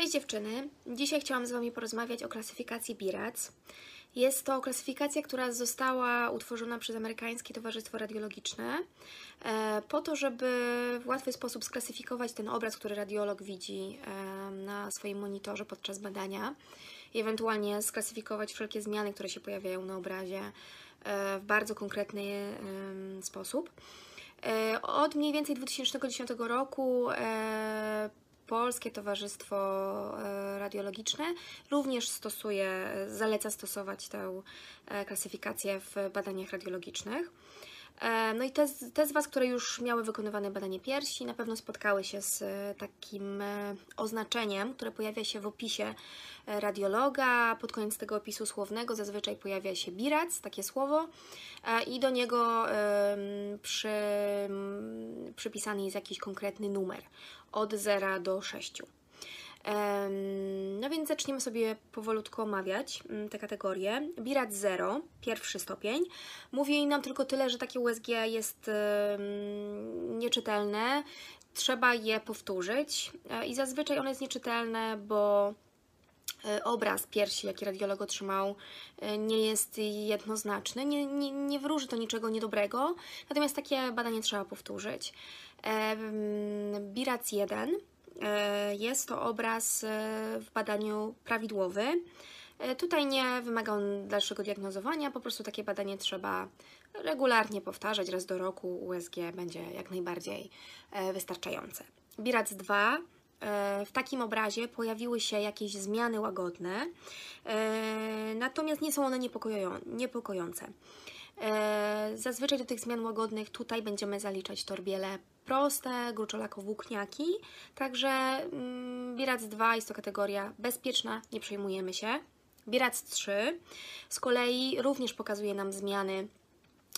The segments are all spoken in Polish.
Cześć dziewczyny! Dzisiaj chciałam z Wami porozmawiać o klasyfikacji BIRAC. Jest to klasyfikacja, która została utworzona przez Amerykańskie Towarzystwo Radiologiczne e, po to, żeby w łatwy sposób sklasyfikować ten obraz, który radiolog widzi e, na swoim monitorze podczas badania i ewentualnie sklasyfikować wszelkie zmiany, które się pojawiają na obrazie e, w bardzo konkretny sposób. Od mniej więcej 2010 roku Polskie Towarzystwo e, Radiologiczne również stosuje, zaleca stosować tę e, klasyfikację w badaniach radiologicznych. E, no i te, te z Was, które już miały wykonywane badanie piersi, na pewno spotkały się z takim oznaczeniem, które pojawia się w opisie radiologa. Pod koniec tego opisu słownego zazwyczaj pojawia się birac, takie słowo, i do niego przy, przypisany jest jakiś konkretny numer od 0 do 6. No więc zaczniemy sobie powolutku omawiać mm, te kategorie. Birat 0, pierwszy stopień, mówi nam tylko tyle, że takie USG jest nieczytelne, trzeba je powtórzyć e, i zazwyczaj ono jest nieczytelne, bo obraz piersi, jaki radiolog otrzymał, e, nie jest jednoznaczny, nie, nie, nie wróży to niczego niedobrego, natomiast takie badanie trzeba powtórzyć. Birac 1 e, jest to obraz e, w badaniu prawidłowy. E, tutaj nie wymaga on dalszego diagnozowania, po prostu takie badanie trzeba regularnie powtarzać, raz do roku USG będzie jak najbardziej wystarczające. Birac 2 w takim obrazie pojawiły się jakieś zmiany łagodne, natomiast nie są one niepokojące. Zazwyczaj do tych zmian łagodnych tutaj będziemy zaliczać torbiele proste, gruczolako-włókniaki, także mm, Birac 2 jest to kategoria bezpieczna, nie przejmujemy się. Birac 3 z kolei również pokazuje nam zmiany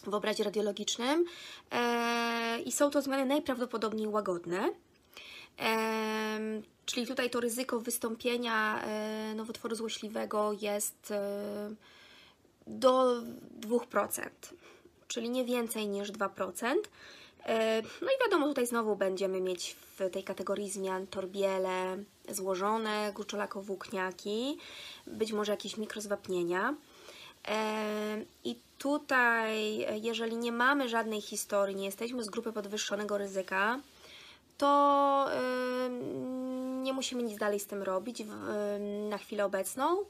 w obrazie radiologicznym e, i są to zmiany najprawdopodobniej łagodne. Czyli tutaj to ryzyko wystąpienia e, nowotworu złośliwego jest e, do 2%, czyli nie więcej niż 2%. E, no i wiadomo, tutaj znowu będziemy mieć w tej kategorii zmian torbiele złożone, gruczolako-włókniaki, być może jakieś mikrozwapnienia. I tutaj, jeżeli nie mamy żadnej historii, nie jesteśmy z grupy podwyższonego ryzyka, to nie musimy nic dalej z tym robić na chwilę obecną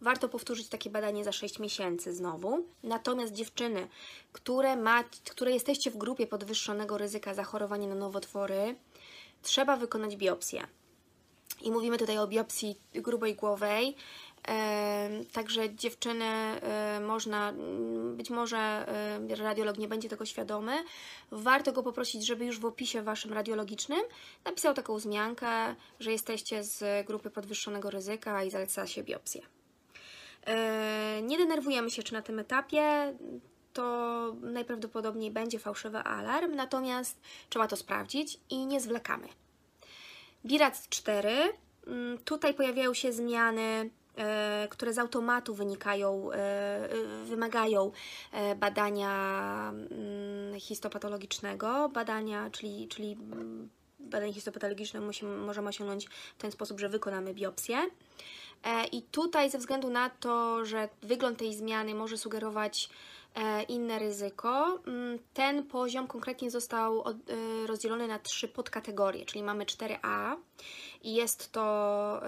warto powtórzyć takie badanie za 6 miesięcy znowu. Natomiast dziewczyny, które, ma, które jesteście w grupie podwyższonego ryzyka zachorowania na nowotwory, trzeba wykonać biopsję. I mówimy tutaj o biopsji grubej głowej. Także dziewczyny można, być może radiolog nie będzie tego świadomy, warto go poprosić, żeby już w opisie Waszym radiologicznym napisał taką wzmiankę, że jesteście z grupy podwyższonego ryzyka i zaleca się biopsję. Nie denerwujemy się jeszcze na tym etapie, to najprawdopodobniej będzie fałszywy alarm, natomiast trzeba to sprawdzić i nie zwlekamy. Birac 4. Mm, tutaj pojawiają się zmiany, e, które z automatu wynikają, e, wymagają badania mm, histopatologicznego, badania, czyli, czyli mm, badanie histopatologiczne możemy osiągnąć w ten sposób, że wykonamy biopsję. E, I tutaj ze względu na to, że wygląd tej zmiany może sugerować e, inne ryzyko, mm, ten poziom konkretnie został e, rozdzielony na trzy podkategorie, czyli mamy 4A i jest to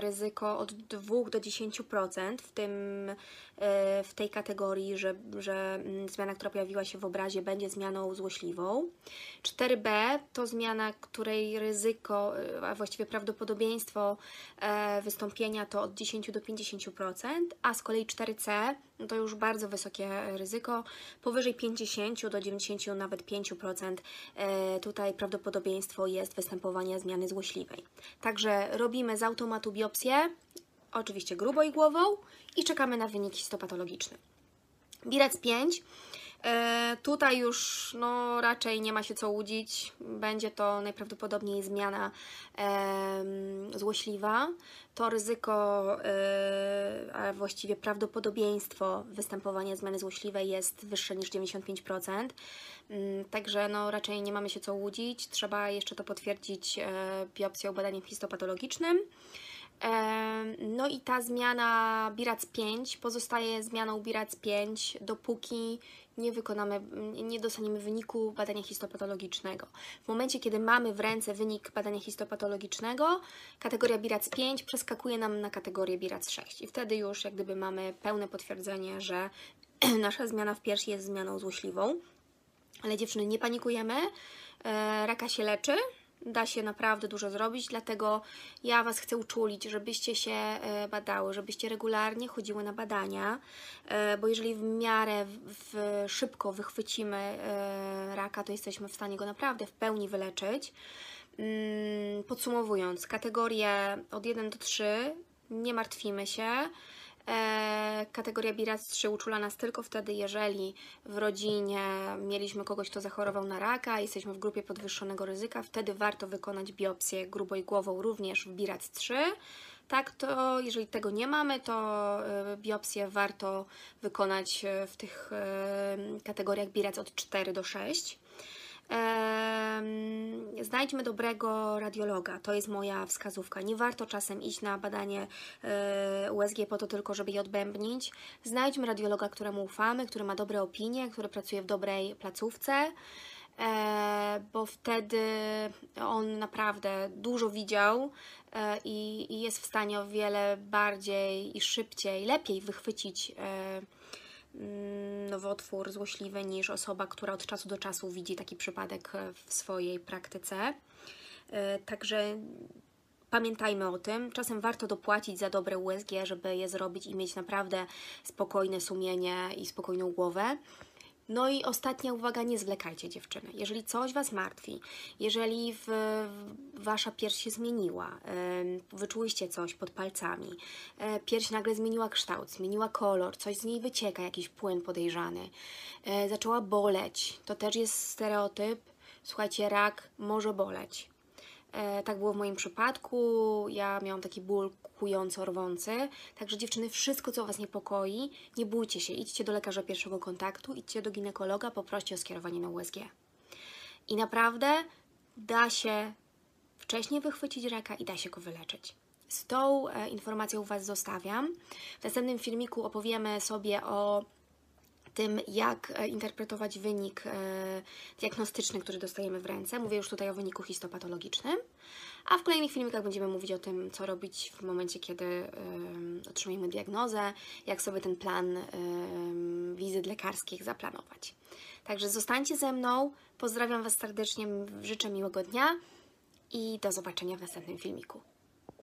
ryzyko od 2 do 10% w, tym, w tej kategorii, że, że mm, zmiana, która pojawiła się w obrazie będzie zmianą złośliwą. 4B to zmiana, której ryzyko, a właściwie prawdopodobieństwo wystąpienia to od 10 do 50%, a z kolei 4C no to już bardzo wysokie ryzyko, powyżej 50 do 90 nawet 5% tutaj prawdopodobieństwo jest występowania zmiany złośliwej. Także robimy z automatu biopsję, oczywiście grubo i głową i czekamy na wynik histopatologiczny. Birec 5. E, tutaj już no, raczej nie ma się co łudzić. Będzie to najprawdopodobniej zmiana e, złośliwa, to ryzyko, yy, a właściwie prawdopodobieństwo występowania zmiany złośliwej jest wyższe niż 95%. Yy, także no, raczej nie mamy się co łudzić. Trzeba jeszcze to potwierdzić yy, biopsją, badaniem histopatologicznym. No i ta zmiana BIRAC 5 pozostaje zmianą BIRAC 5, dopóki nie wykonamy, nie dostaniemy wyniku badania histopatologicznego. W momencie, kiedy mamy w ręce wynik badania histopatologicznego, kategoria BIRAC 5 przeskakuje nam na kategorię BIRAC 6 i wtedy już jak gdyby mamy pełne potwierdzenie, że nasza zmiana w piersi jest zmianą złośliwą. Ale dziewczyny, nie panikujemy, e, raka się leczy, da się naprawdę dużo zrobić, dlatego ja Was chcę uczulić, żebyście się e, badały, żebyście regularnie chodziły na badania, e, bo jeżeli w miarę w, szybko wychwycimy e, raka, to jesteśmy w stanie go naprawdę w pełni wyleczyć. Mm, podsumowując, kategorie od 1 do 3 nie martwimy się. E, kategoria BIRAC 3 uczula nas tylko wtedy, jeżeli w rodzinie mieliśmy kogoś, kto zachorował na raka, jesteśmy w grupie podwyższonego ryzyka, wtedy warto wykonać biopsję głową również w BIRAC 3. Tak, to jeżeli tego nie mamy, to e, biopsję warto wykonać e, w tych kategoriach BIRAC od 4 do 6. Znajdźmy dobrego radiologa, to jest moja wskazówka. Nie warto czasem iść na badanie e, USG po to tylko, żeby je odbębnić. Znajdźmy radiologa, któremu ufamy, który ma dobre opinie, który pracuje w dobrej placówce, e, bo wtedy on naprawdę dużo widział e, i jest w stanie o wiele bardziej i szybciej, lepiej wychwycić nowotwór złośliwy niż osoba, która od czasu do czasu widzi taki przypadek w swojej praktyce. E, także pamiętajmy o tym. Czasem warto dopłacić za dobre USG, żeby je zrobić i mieć naprawdę spokojne sumienie i spokojną głowę. No i ostatnia uwaga, nie zwlekajcie dziewczyny. Jeżeli coś Was martwi, jeżeli w, Wasza pierś się zmieniła, wyczułyście coś pod palcami, e, pierś nagle zmieniła kształt, zmieniła kolor, coś z niej wycieka, jakiś płyn podejrzany, e, zaczęła boleć, to też jest stereotyp. Słuchajcie, rak może boleć. E, tak było w moim przypadku. Ja miałam taki ból kująco rwący. Także dziewczyny, wszystko co Was niepokoi, nie bójcie się. Idźcie do lekarza pierwszego kontaktu, idźcie do ginekologa, poproście o skierowanie na USG. I naprawdę da się wcześniej wychwycić raka i da się go wyleczyć. Z tą e, informacją Was zostawiam. W następnym filmiku opowiemy sobie o tym, jak e, interpretować wynik e, diagnostyczny, który dostajemy w ręce. Mówię już tutaj o wyniku histopatologicznym, a w kolejnych filmikach będziemy mówić o tym, co robić w momencie, kiedy otrzymujemy diagnozę, jak sobie ten plan wizyt lekarskich zaplanować. Także zostańcie ze mną, pozdrawiam Was serdecznie, życzę miłego dnia i do zobaczenia w następnym filmiku.